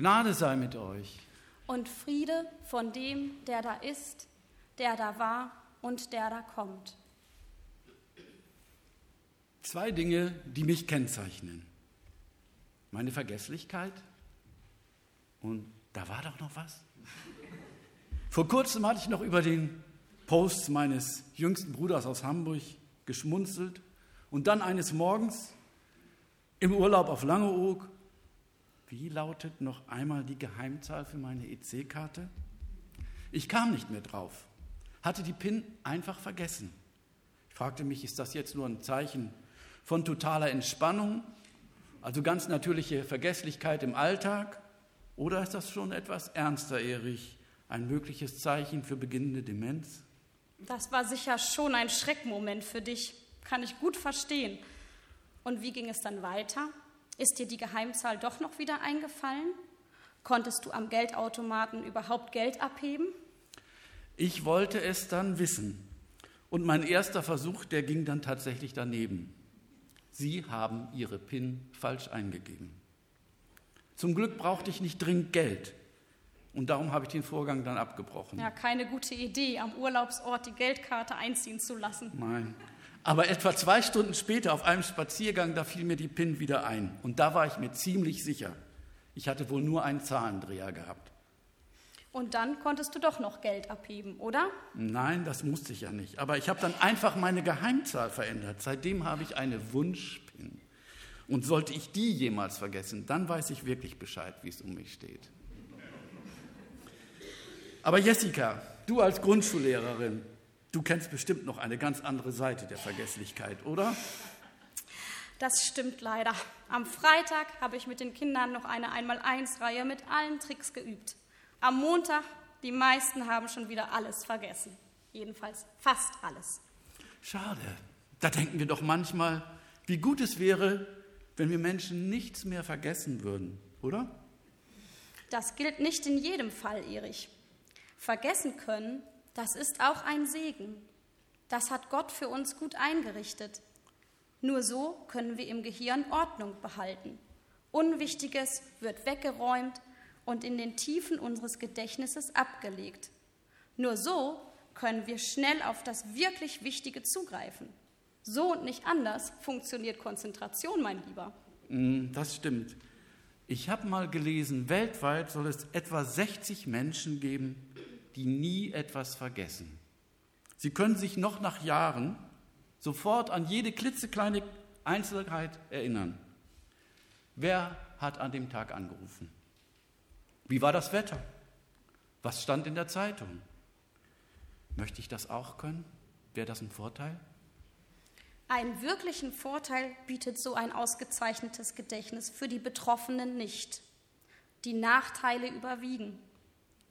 Gnade sei mit euch. Und Friede von dem, der da ist, der da war und der da kommt. Zwei Dinge, die mich kennzeichnen. Meine Vergesslichkeit und da war doch noch was. Vor kurzem hatte ich noch über den Post meines jüngsten Bruders aus Hamburg geschmunzelt und dann eines Morgens im Urlaub auf Langeoog, wie lautet noch einmal die Geheimzahl für meine EC-Karte? Ich kam nicht mehr drauf, hatte die PIN einfach vergessen. Ich fragte mich, ist das jetzt nur ein Zeichen von totaler Entspannung, also ganz natürliche Vergesslichkeit im Alltag, oder ist das schon etwas ernster, Erich, ein mögliches Zeichen für beginnende Demenz? Das war sicher schon ein Schreckmoment für dich, kann ich gut verstehen. Und wie ging es dann weiter? Ist dir die Geheimzahl doch noch wieder eingefallen? Konntest du am Geldautomaten überhaupt Geld abheben? Ich wollte es dann wissen. Und mein erster Versuch, der ging dann tatsächlich daneben. Sie haben Ihre PIN falsch eingegeben. Zum Glück brauchte ich nicht dringend Geld. Und darum habe ich den Vorgang dann abgebrochen. Ja, keine gute Idee, am Urlaubsort die Geldkarte einziehen zu lassen. Nein. Aber etwa zwei Stunden später auf einem Spaziergang, da fiel mir die PIN wieder ein. Und da war ich mir ziemlich sicher. Ich hatte wohl nur einen Zahlendreher gehabt. Und dann konntest du doch noch Geld abheben, oder? Nein, das musste ich ja nicht. Aber ich habe dann einfach meine Geheimzahl verändert. Seitdem habe ich eine Wunschpin. Und sollte ich die jemals vergessen, dann weiß ich wirklich Bescheid, wie es um mich steht. Aber Jessica, du als Grundschullehrerin, Du kennst bestimmt noch eine ganz andere Seite der Vergesslichkeit, oder? Das stimmt leider. Am Freitag habe ich mit den Kindern noch eine Einmal-Eins-Reihe mit allen Tricks geübt. Am Montag, die meisten haben schon wieder alles vergessen. Jedenfalls fast alles. Schade. Da denken wir doch manchmal, wie gut es wäre, wenn wir Menschen nichts mehr vergessen würden, oder? Das gilt nicht in jedem Fall, Erich. Vergessen können das ist auch ein Segen. Das hat Gott für uns gut eingerichtet. Nur so können wir im Gehirn Ordnung behalten. Unwichtiges wird weggeräumt und in den Tiefen unseres Gedächtnisses abgelegt. Nur so können wir schnell auf das wirklich Wichtige zugreifen. So und nicht anders funktioniert Konzentration, mein Lieber. Mm, das stimmt. Ich habe mal gelesen, weltweit soll es etwa 60 Menschen geben, die nie etwas vergessen. Sie können sich noch nach Jahren sofort an jede klitzekleine Einzelheit erinnern. Wer hat an dem Tag angerufen? Wie war das Wetter? Was stand in der Zeitung? Möchte ich das auch können? Wäre das ein Vorteil? Einen wirklichen Vorteil bietet so ein ausgezeichnetes Gedächtnis für die Betroffenen nicht. Die Nachteile überwiegen.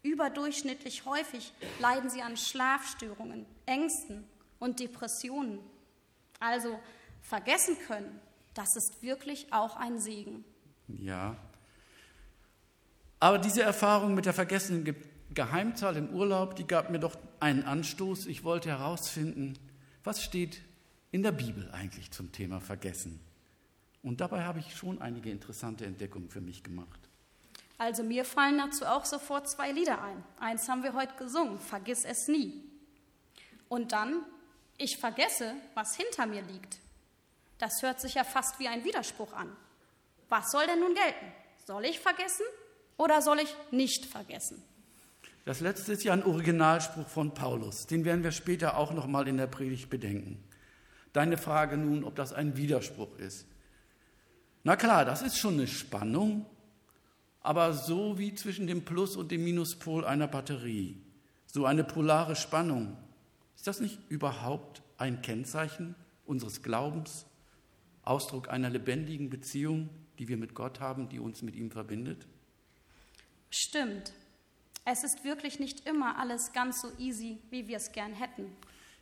Überdurchschnittlich häufig leiden sie an Schlafstörungen, Ängsten und Depressionen. Also vergessen können, das ist wirklich auch ein Segen. Ja. Aber diese Erfahrung mit der vergessenen Geheimzahl im Urlaub, die gab mir doch einen Anstoß. Ich wollte herausfinden, was steht in der Bibel eigentlich zum Thema Vergessen. Und dabei habe ich schon einige interessante Entdeckungen für mich gemacht. Also mir fallen dazu auch sofort zwei Lieder ein. Eins haben wir heute gesungen, Vergiss es nie. Und dann, ich vergesse, was hinter mir liegt. Das hört sich ja fast wie ein Widerspruch an. Was soll denn nun gelten? Soll ich vergessen oder soll ich nicht vergessen? Das letzte ist ja ein Originalspruch von Paulus. Den werden wir später auch noch mal in der Predigt bedenken. Deine Frage nun, ob das ein Widerspruch ist. Na klar, das ist schon eine Spannung, aber so wie zwischen dem Plus- und dem Minuspol einer Batterie. So eine polare Spannung. Ist das nicht überhaupt ein Kennzeichen unseres Glaubens, Ausdruck einer lebendigen Beziehung, die wir mit Gott haben, die uns mit ihm verbindet? Stimmt. Es ist wirklich nicht immer alles ganz so easy, wie wir es gern hätten.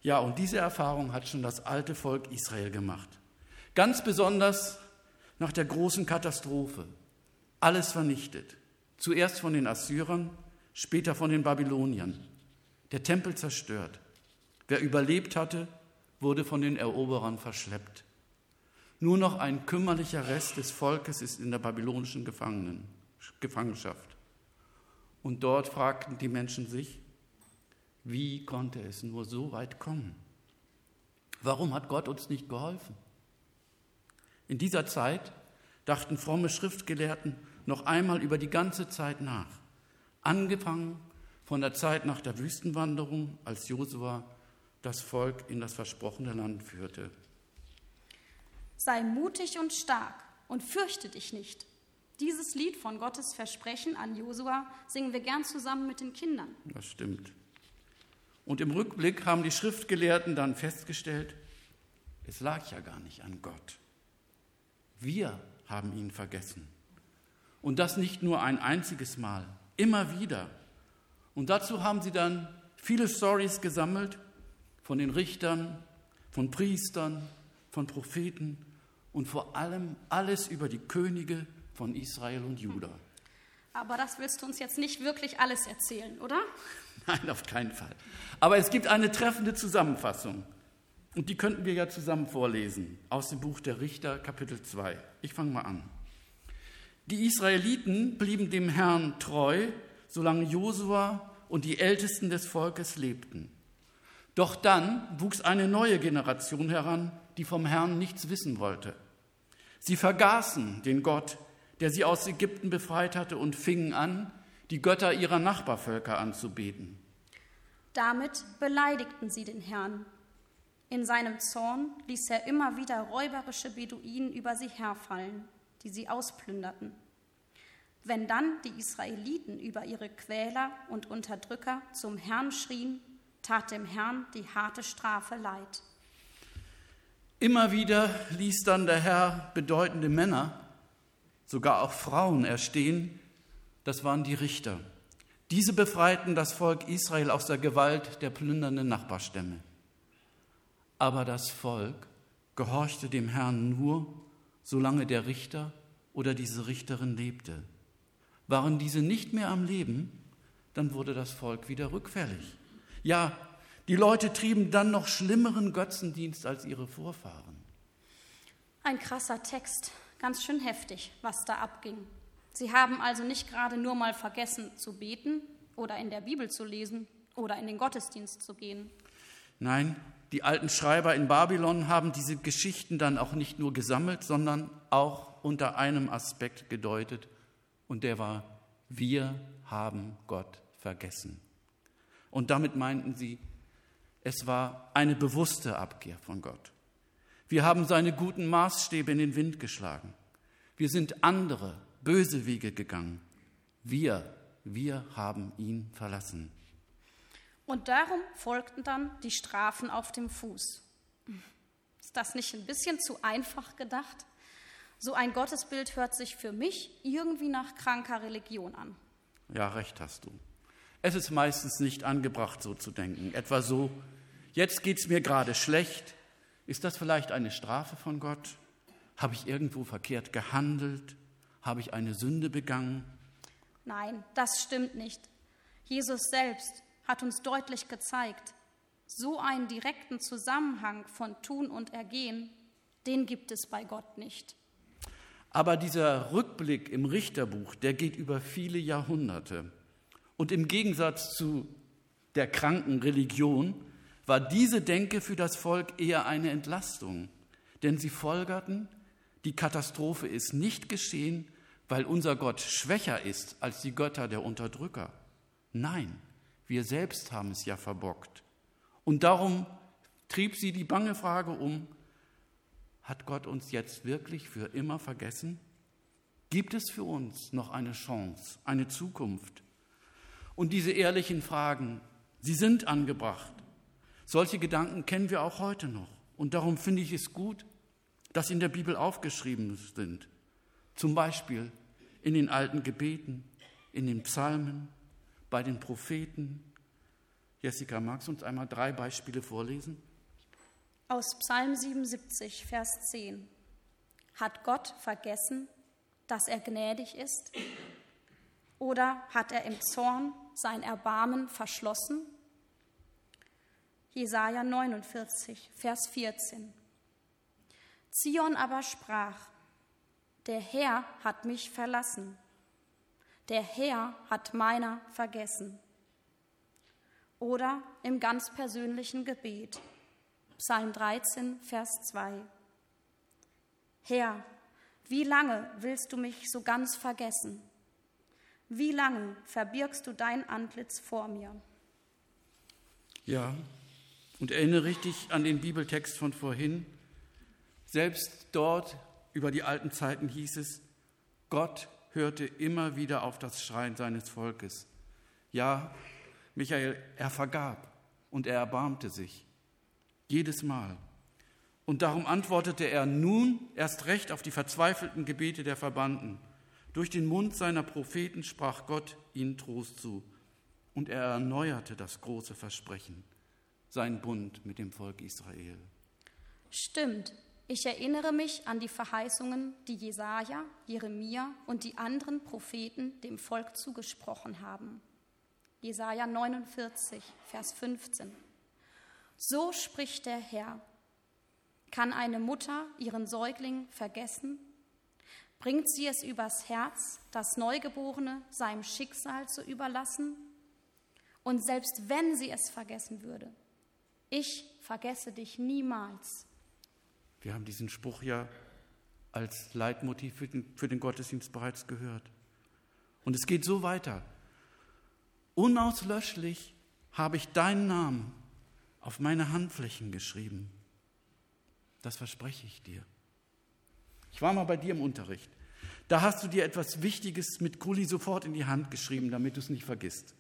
Ja, und diese Erfahrung hat schon das alte Volk Israel gemacht. Ganz besonders nach der großen Katastrophe, alles vernichtet. Zuerst von den Assyrern, später von den Babyloniern. Der Tempel zerstört. Wer überlebt hatte, wurde von den Eroberern verschleppt. Nur noch ein kümmerlicher Rest des Volkes ist in der babylonischen Gefangenen, Gefangenschaft. Und dort fragten die Menschen sich, wie konnte es nur so weit kommen? Warum hat Gott uns nicht geholfen? In dieser Zeit dachten fromme Schriftgelehrten noch einmal über die ganze Zeit nach, angefangen von der Zeit nach der Wüstenwanderung, als Josua das Volk in das versprochene Land führte. Sei mutig und stark und fürchte dich nicht. Dieses Lied von Gottes Versprechen an Josua singen wir gern zusammen mit den Kindern. Das stimmt. Und im Rückblick haben die Schriftgelehrten dann festgestellt, es lag ja gar nicht an Gott. Wir haben ihn vergessen. Und das nicht nur ein einziges Mal, immer wieder. Und dazu haben sie dann viele Stories gesammelt von den Richtern, von Priestern, von Propheten und vor allem alles über die Könige von Israel und Juda. Aber das willst du uns jetzt nicht wirklich alles erzählen, oder? Nein, auf keinen Fall. Aber es gibt eine treffende Zusammenfassung. Und die könnten wir ja zusammen vorlesen aus dem Buch der Richter, Kapitel 2. Ich fange mal an. Die Israeliten blieben dem Herrn treu, solange Josua und die Ältesten des Volkes lebten. Doch dann wuchs eine neue Generation heran, die vom Herrn nichts wissen wollte. Sie vergaßen den Gott, der sie aus Ägypten befreit hatte, und fingen an, die Götter ihrer Nachbarvölker anzubeten. Damit beleidigten sie den Herrn. In seinem Zorn ließ er immer wieder räuberische Beduinen über sie herfallen, die sie ausplünderten. Wenn dann die Israeliten über ihre Quäler und Unterdrücker zum Herrn schrien, tat dem Herrn die harte Strafe leid. Immer wieder ließ dann der Herr bedeutende Männer, sogar auch Frauen erstehen, das waren die Richter. Diese befreiten das Volk Israel aus der Gewalt der plündernden Nachbarstämme. Aber das Volk gehorchte dem Herrn nur, solange der Richter oder diese Richterin lebte. Waren diese nicht mehr am Leben, dann wurde das Volk wieder rückfällig. Ja, die Leute trieben dann noch schlimmeren Götzendienst als ihre Vorfahren. Ein krasser Text, ganz schön heftig, was da abging. Sie haben also nicht gerade nur mal vergessen zu beten oder in der Bibel zu lesen oder in den Gottesdienst zu gehen. Nein, die alten Schreiber in Babylon haben diese Geschichten dann auch nicht nur gesammelt, sondern auch unter einem Aspekt gedeutet, und der war, wir haben Gott vergessen. Und damit meinten sie, es war eine bewusste Abkehr von Gott. Wir haben seine guten Maßstäbe in den Wind geschlagen. Wir sind andere, böse Wege gegangen. Wir, wir haben ihn verlassen. Und darum folgten dann die Strafen auf dem Fuß. Ist das nicht ein bisschen zu einfach gedacht? So ein Gottesbild hört sich für mich irgendwie nach kranker Religion an. Ja, recht hast du. Es ist meistens nicht angebracht, so zu denken. Etwa so, jetzt geht es mir gerade schlecht. Ist das vielleicht eine Strafe von Gott? Habe ich irgendwo verkehrt gehandelt? Habe ich eine Sünde begangen? Nein, das stimmt nicht. Jesus selbst hat uns deutlich gezeigt, so einen direkten Zusammenhang von Tun und Ergehen, den gibt es bei Gott nicht. Aber dieser Rückblick im Richterbuch, der geht über viele Jahrhunderte. Und im Gegensatz zu der kranken Religion war diese Denke für das Volk eher eine Entlastung. Denn sie folgerten, die Katastrophe ist nicht geschehen, weil unser Gott schwächer ist als die Götter der Unterdrücker. Nein, wir selbst haben es ja verbockt. Und darum trieb sie die bange Frage um, hat Gott uns jetzt wirklich für immer vergessen? Gibt es für uns noch eine Chance, eine Zukunft? Und diese ehrlichen Fragen, sie sind angebracht. Solche Gedanken kennen wir auch heute noch. Und darum finde ich es gut, dass in der Bibel aufgeschrieben sind. Zum Beispiel in den alten Gebeten, in den Psalmen, bei den Propheten. Jessica, magst du uns einmal drei Beispiele vorlesen? Aus Psalm 77, Vers 10. Hat Gott vergessen, dass er gnädig ist? Oder hat er im Zorn sein Erbarmen verschlossen? Jesaja 49, Vers 14. Zion aber sprach: Der Herr hat mich verlassen. Der Herr hat meiner vergessen. Oder im ganz persönlichen Gebet, Psalm 13, Vers 2. Herr, wie lange willst du mich so ganz vergessen? Wie lange verbirgst du dein Antlitz vor mir? Ja, und erinnere dich an den Bibeltext von vorhin. Selbst dort über die alten Zeiten hieß es, Gott hörte immer wieder auf das Schreien seines Volkes. Ja, Michael, er vergab und er erbarmte sich. Jedes Mal. Und darum antwortete er nun erst recht auf die verzweifelten Gebete der Verbannten. Durch den Mund seiner Propheten sprach Gott ihnen Trost zu. Und er erneuerte das große Versprechen, sein Bund mit dem Volk Israel. Stimmt, ich erinnere mich an die Verheißungen, die Jesaja, Jeremia und die anderen Propheten dem Volk zugesprochen haben. Jesaja 49, Vers 15. So spricht der Herr. Kann eine Mutter ihren Säugling vergessen? Bringt sie es übers Herz, das Neugeborene seinem Schicksal zu überlassen? Und selbst wenn sie es vergessen würde, ich vergesse dich niemals. Wir haben diesen Spruch ja als Leitmotiv für den, für den Gottesdienst bereits gehört. Und es geht so weiter. Unauslöschlich habe ich deinen Namen auf meine Handflächen geschrieben. Das verspreche ich dir. Ich war mal bei dir im Unterricht. Da hast du dir etwas Wichtiges mit Gulli sofort in die Hand geschrieben, damit du es nicht vergisst.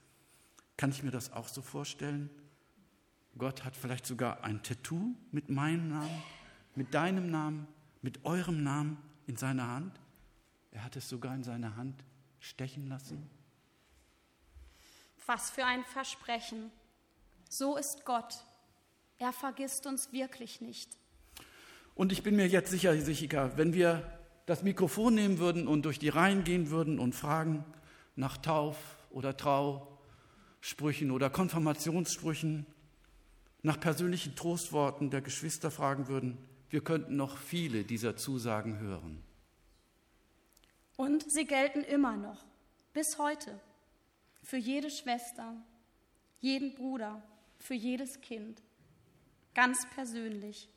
Kann ich mir das auch so vorstellen? Gott hat vielleicht sogar ein Tattoo mit meinem Namen mit deinem Namen, mit eurem Namen in seiner Hand. Er hat es sogar in seiner Hand stechen lassen. Was für ein Versprechen. So ist Gott. Er vergisst uns wirklich nicht. Und ich bin mir jetzt sicher, sicher, wenn wir das Mikrofon nehmen würden und durch die Reihen gehen würden und fragen nach Tauf- oder Trausprüchen oder Konfirmationssprüchen, nach persönlichen Trostworten der Geschwister fragen würden, wir könnten noch viele dieser Zusagen hören. Und sie gelten immer noch, bis heute, für jede Schwester, jeden Bruder, für jedes Kind, ganz persönlich,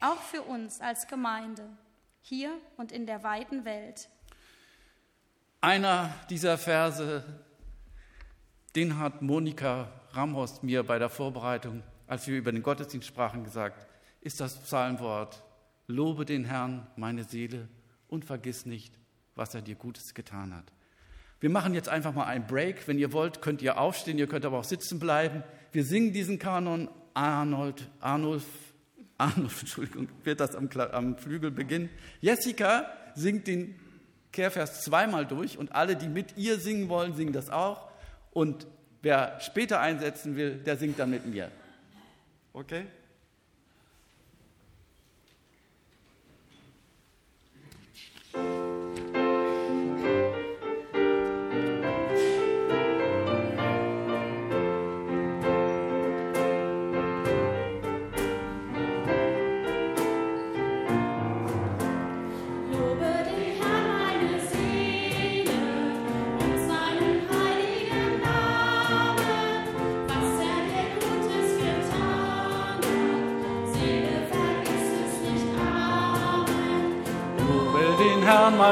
auch für uns als Gemeinde, hier und in der weiten Welt. Einer dieser Verse, den hat Monika Ramhorst mir bei der Vorbereitung, als wir über den Gottesdienst sprachen, gesagt ist das Psalmwort, lobe den Herrn, meine Seele, und vergiss nicht, was er dir Gutes getan hat. Wir machen jetzt einfach mal einen Break. Wenn ihr wollt, könnt ihr aufstehen, ihr könnt aber auch sitzen bleiben. Wir singen diesen Kanon. Arnold, Arnulf, Arnulf, Entschuldigung, wird das am, am Flügel beginnen. Jessica singt den Kehrvers zweimal durch und alle, die mit ihr singen wollen, singen das auch. Und wer später einsetzen will, der singt dann mit mir. Okay?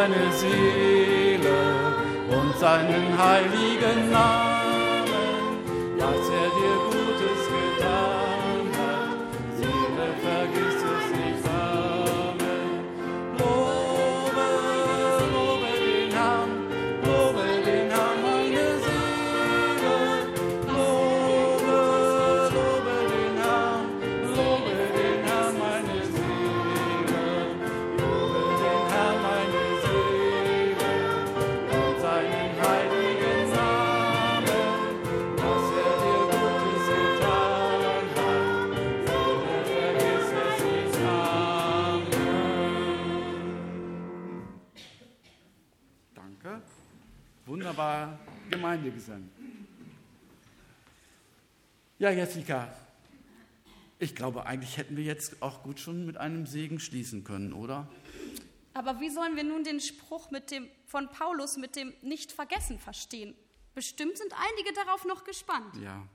Meine Seele und seinen heiligen Namen, was er dir Ja, Jessica, ich glaube, eigentlich hätten wir jetzt auch gut schon mit einem Segen schließen können, oder? Aber wie sollen wir nun den Spruch mit dem, von Paulus mit dem Nicht-Vergessen verstehen? Bestimmt sind einige darauf noch gespannt. Ja.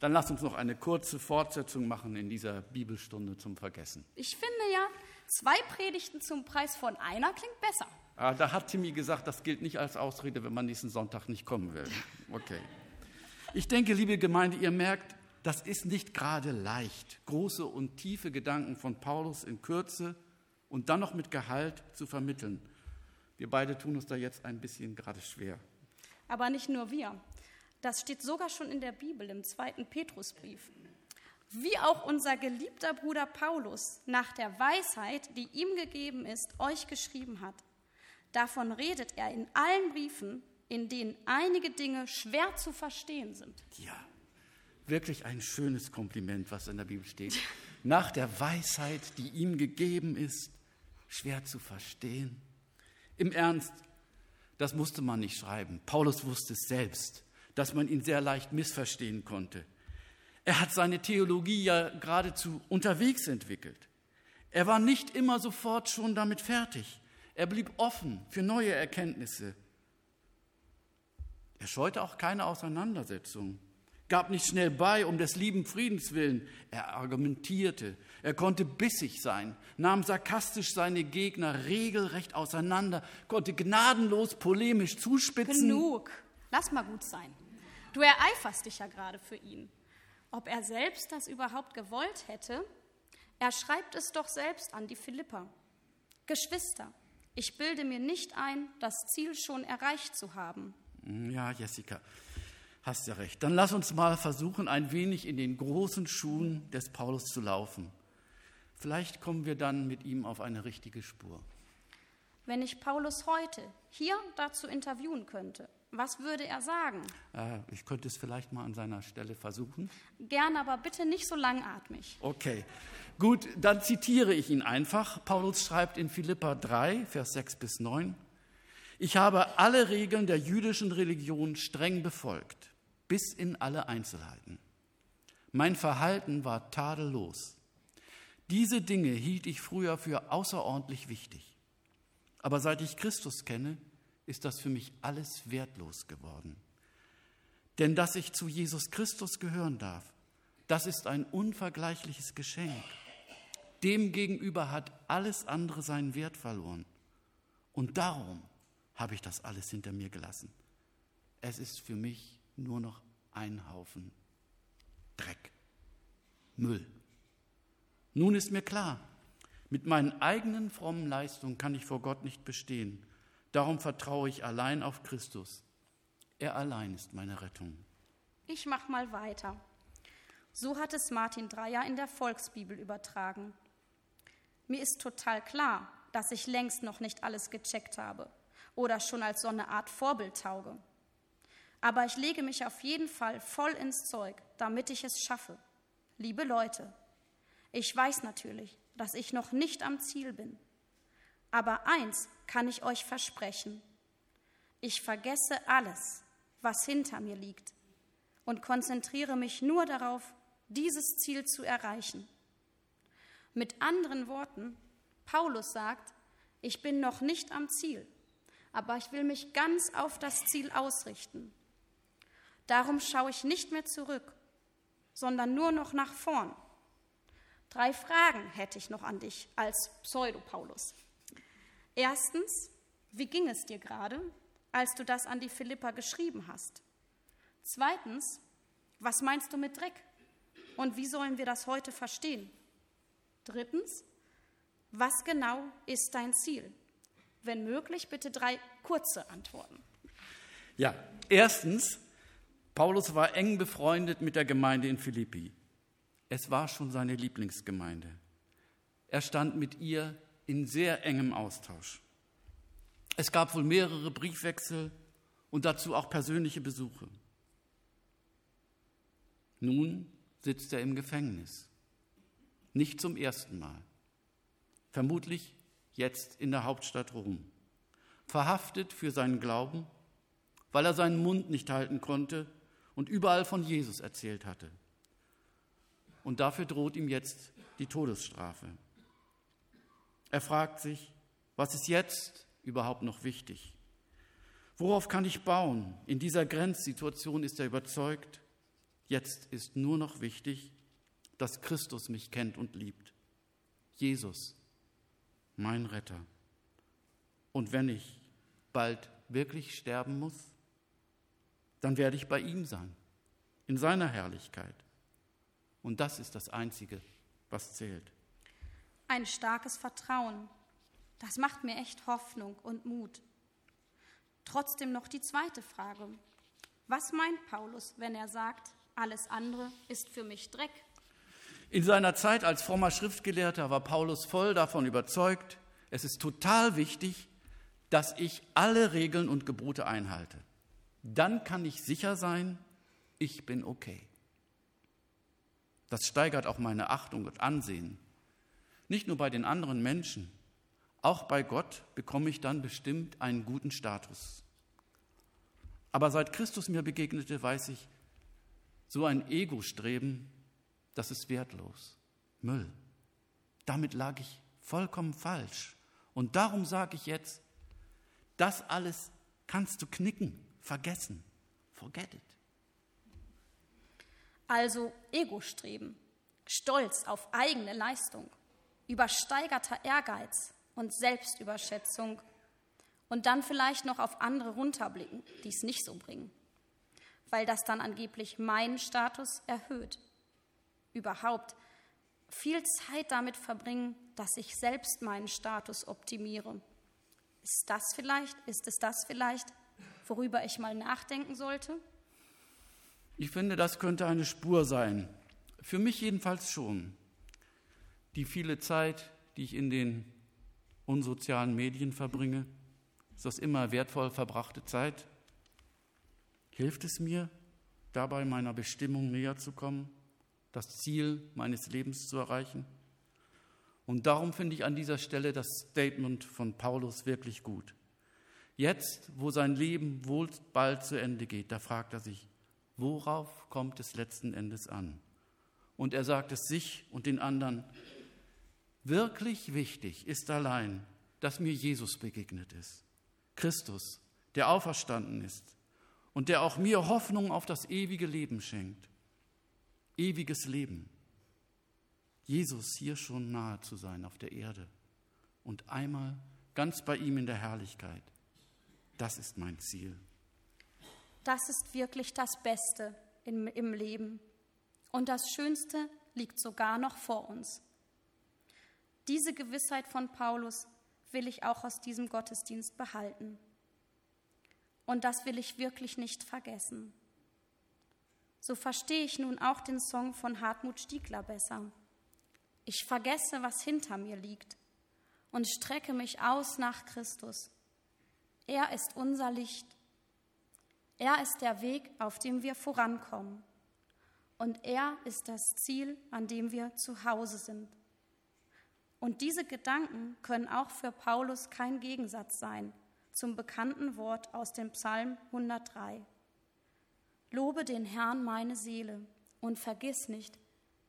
Dann lass uns noch eine kurze Fortsetzung machen in dieser Bibelstunde zum Vergessen. Ich finde ja, zwei Predigten zum Preis von einer klingt besser. Ah, da hat Timmy gesagt, das gilt nicht als Ausrede, wenn man nächsten Sonntag nicht kommen will. Okay. Ich denke, liebe Gemeinde, ihr merkt, das ist nicht gerade leicht, große und tiefe Gedanken von Paulus in Kürze und dann noch mit Gehalt zu vermitteln. Wir beide tun uns da jetzt ein bisschen gerade schwer. Aber nicht nur wir. Das steht sogar schon in der Bibel im zweiten Petrusbrief. Wie auch unser geliebter Bruder Paulus nach der Weisheit, die ihm gegeben ist, euch geschrieben hat. Davon redet er in allen Briefen, in denen einige Dinge schwer zu verstehen sind. Ja, wirklich ein schönes Kompliment, was in der Bibel steht. Nach der Weisheit, die ihm gegeben ist, schwer zu verstehen. Im Ernst, das musste man nicht schreiben. Paulus wusste es selbst, dass man ihn sehr leicht missverstehen konnte. Er hat seine Theologie ja geradezu unterwegs entwickelt. Er war nicht immer sofort schon damit fertig. Er blieb offen für neue Erkenntnisse. Er scheute auch keine Auseinandersetzung gab nicht schnell bei um des lieben Friedens willen. Er argumentierte, er konnte bissig sein, nahm sarkastisch seine Gegner regelrecht auseinander, konnte gnadenlos polemisch zuspitzen. Genug, lass mal gut sein. Du ereiferst dich ja gerade für ihn. Ob er selbst das überhaupt gewollt hätte? Er schreibt es doch selbst an die Philipper. Geschwister, ich bilde mir nicht ein, das Ziel schon erreicht zu haben. Ja, Jessica, Hast ja recht. Dann lass uns mal versuchen, ein wenig in den großen Schuhen des Paulus zu laufen. Vielleicht kommen wir dann mit ihm auf eine richtige Spur. Wenn ich Paulus heute hier dazu interviewen könnte, was würde er sagen? Äh, ich könnte es vielleicht mal an seiner Stelle versuchen. Gern, aber bitte nicht so langatmig. Okay, gut, dann zitiere ich ihn einfach. Paulus schreibt in Philippa 3, Vers 6 bis 9. Ich habe alle Regeln der jüdischen Religion streng befolgt bis in alle Einzelheiten. Mein Verhalten war tadellos. Diese Dinge hielt ich früher für außerordentlich wichtig. Aber seit ich Christus kenne, ist das für mich alles wertlos geworden. Denn dass ich zu Jesus Christus gehören darf, das ist ein unvergleichliches Geschenk. Demgegenüber hat alles andere seinen Wert verloren. Und darum habe ich das alles hinter mir gelassen. Es ist für mich nur noch ein Haufen Dreck, Müll. Nun ist mir klar, mit meinen eigenen frommen Leistungen kann ich vor Gott nicht bestehen. Darum vertraue ich allein auf Christus. Er allein ist meine Rettung. Ich mach mal weiter. So hat es Martin Dreyer in der Volksbibel übertragen. Mir ist total klar, dass ich längst noch nicht alles gecheckt habe oder schon als so eine Art Vorbild tauge. Aber ich lege mich auf jeden Fall voll ins Zeug, damit ich es schaffe. Liebe Leute, ich weiß natürlich, dass ich noch nicht am Ziel bin. Aber eins kann ich euch versprechen. Ich vergesse alles, was hinter mir liegt und konzentriere mich nur darauf, dieses Ziel zu erreichen. Mit anderen Worten, Paulus sagt, ich bin noch nicht am Ziel, aber ich will mich ganz auf das Ziel ausrichten. Darum schaue ich nicht mehr zurück, sondern nur noch nach vorn. Drei Fragen hätte ich noch an dich als Pseudo-Paulus. Erstens, wie ging es dir gerade, als du das an die Philippa geschrieben hast? Zweitens, was meinst du mit Dreck? Und wie sollen wir das heute verstehen? Drittens, was genau ist dein Ziel? Wenn möglich, bitte drei kurze Antworten. Ja, erstens, Paulus war eng befreundet mit der Gemeinde in Philippi. Es war schon seine Lieblingsgemeinde. Er stand mit ihr in sehr engem Austausch. Es gab wohl mehrere Briefwechsel und dazu auch persönliche Besuche. Nun sitzt er im Gefängnis. Nicht zum ersten Mal. Vermutlich jetzt in der Hauptstadt Rom. Verhaftet für seinen Glauben, weil er seinen Mund nicht halten konnte und überall von Jesus erzählt hatte. Und dafür droht ihm jetzt die Todesstrafe. Er fragt sich, Was ist jetzt überhaupt noch wichtig? Worauf kann ich bauen? In dieser Grenzsituation ist er überzeugt, jetzt ist nur noch wichtig, dass Christus mich kennt und liebt. Jesus, mein Retter. Und wenn ich bald wirklich sterben muss, dann werde ich bei ihm sein, in seiner Herrlichkeit. Und das ist das Einzige, was zählt. Ein starkes Vertrauen, das macht mir echt Hoffnung und Mut. Trotzdem noch die zweite Frage. Was meint Paulus, wenn er sagt, alles andere ist für mich Dreck? In seiner Zeit als frommer Schriftgelehrter war Paulus voll davon überzeugt, es ist total wichtig, dass ich alle Regeln und Gebote einhalte. Dann kann ich sicher sein, ich bin okay. Das steigert auch meine Achtung und Ansehen. Nicht nur bei den anderen Menschen, auch bei Gott bekomme ich dann bestimmt einen guten Status. Aber seit Christus mir begegnete, weiß ich, so ein Ego-Streben, das ist wertlos. Müll. Damit lag ich vollkommen falsch. Und darum sage ich jetzt, das alles kannst du knicken, vergessen. Forget it. Also Ego-Streben, Stolz auf eigene Leistung, übersteigerter Ehrgeiz, und Selbstüberschätzung und dann vielleicht noch auf andere runterblicken, die es nicht so bringen, weil das dann angeblich meinen Status erhöht. Überhaupt viel Zeit damit verbringen, dass ich selbst meinen Status optimiere. Ist das vielleicht, ist es das vielleicht, worüber ich mal nachdenken sollte? Ich finde, das könnte eine Spur sein. Für mich jedenfalls schon. Die viele Zeit, die ich in den unsozialen Medien verbringe? Ist das immer wertvoll verbrachte Zeit? Hilft es mir, dabei meiner Bestimmung näher zu kommen, das Ziel meines Lebens zu erreichen? Und darum finde ich an dieser Stelle das Statement von Paulus wirklich gut. Jetzt, wo sein Leben wohl bald zu Ende geht, da fragt er sich, worauf kommt es letzten Endes an? Und er sagt es sich und den anderen, Wirklich wichtig ist allein, dass mir Jesus begegnet ist. Christus, der auferstanden ist und der auch mir Hoffnung auf das ewige Leben schenkt. Ewiges Leben. Jesus hier schon nahe zu sein auf der Erde und einmal ganz bei ihm in der Herrlichkeit. Das ist mein Ziel. Das ist wirklich das Beste im, im Leben. Und das Schönste liegt sogar noch vor uns. Diese Gewissheit von Paulus will ich auch aus diesem Gottesdienst behalten. Und das will ich wirklich nicht vergessen. So verstehe ich nun auch den Song von Hartmut Stiegler besser. Ich vergesse, was hinter mir liegt und strecke mich aus nach Christus. Er ist unser Licht. Er ist der Weg, auf dem wir vorankommen. Und er ist das Ziel, an dem wir zu Hause sind. Und diese Gedanken können auch für Paulus kein Gegensatz sein zum bekannten Wort aus dem Psalm 103. Lobe den Herrn meine Seele und vergiss nicht,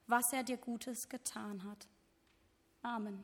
was er dir Gutes getan hat. Amen.